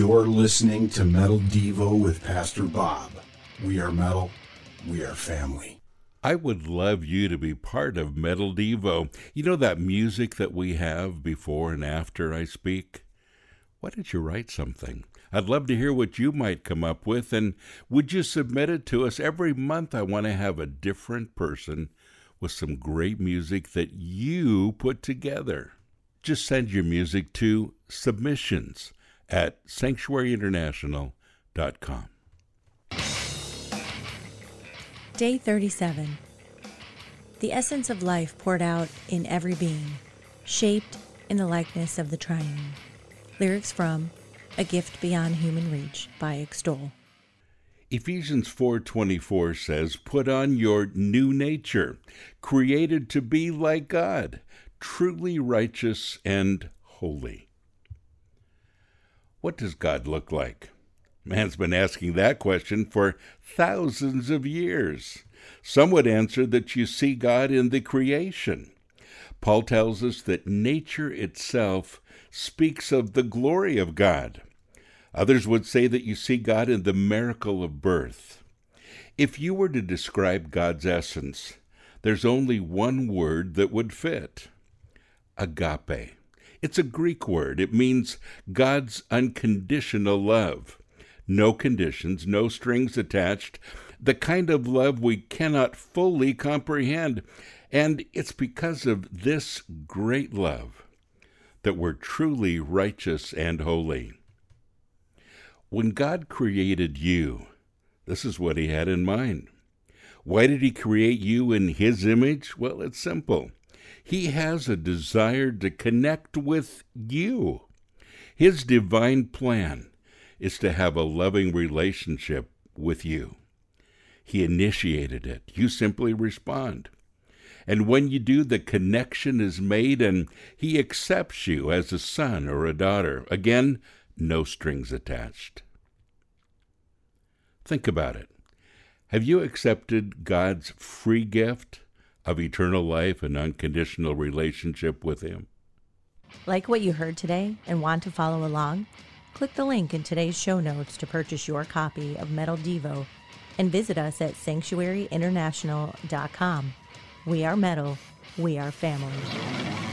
You're listening to Metal Devo with Pastor Bob. We are metal, we are family. I would love you to be part of Metal Devo. You know that music that we have before and after I speak? Why don't you write something? I'd love to hear what you might come up with, and would you submit it to us? Every month, I want to have a different person with some great music that you put together. Just send your music to submissions at sanctuaryinternational.com. Day 37. The essence of life poured out in every being, shaped in the likeness of the triune. Lyrics from A Gift Beyond Human Reach by Extol. Ephesians 4:24 says, "Put on your new nature, created to be like God, truly righteous and holy." What does God look like? Man's been asking that question for thousands of years. Some would answer that you see God in the creation. Paul tells us that nature itself speaks of the glory of God. Others would say that you see God in the miracle of birth. If you were to describe God's essence, there's only one word that would fit agape. It's a Greek word. It means God's unconditional love. No conditions, no strings attached, the kind of love we cannot fully comprehend. And it's because of this great love that we're truly righteous and holy. When God created you, this is what He had in mind. Why did He create you in His image? Well, it's simple. He has a desire to connect with you. His divine plan is to have a loving relationship with you. He initiated it. You simply respond. And when you do, the connection is made and he accepts you as a son or a daughter. Again, no strings attached. Think about it. Have you accepted God's free gift of eternal life and unconditional relationship with Him? Like what you heard today and want to follow along? Click the link in today's show notes to purchase your copy of Metal Devo and visit us at sanctuaryinternational.com. We are metal, we are family.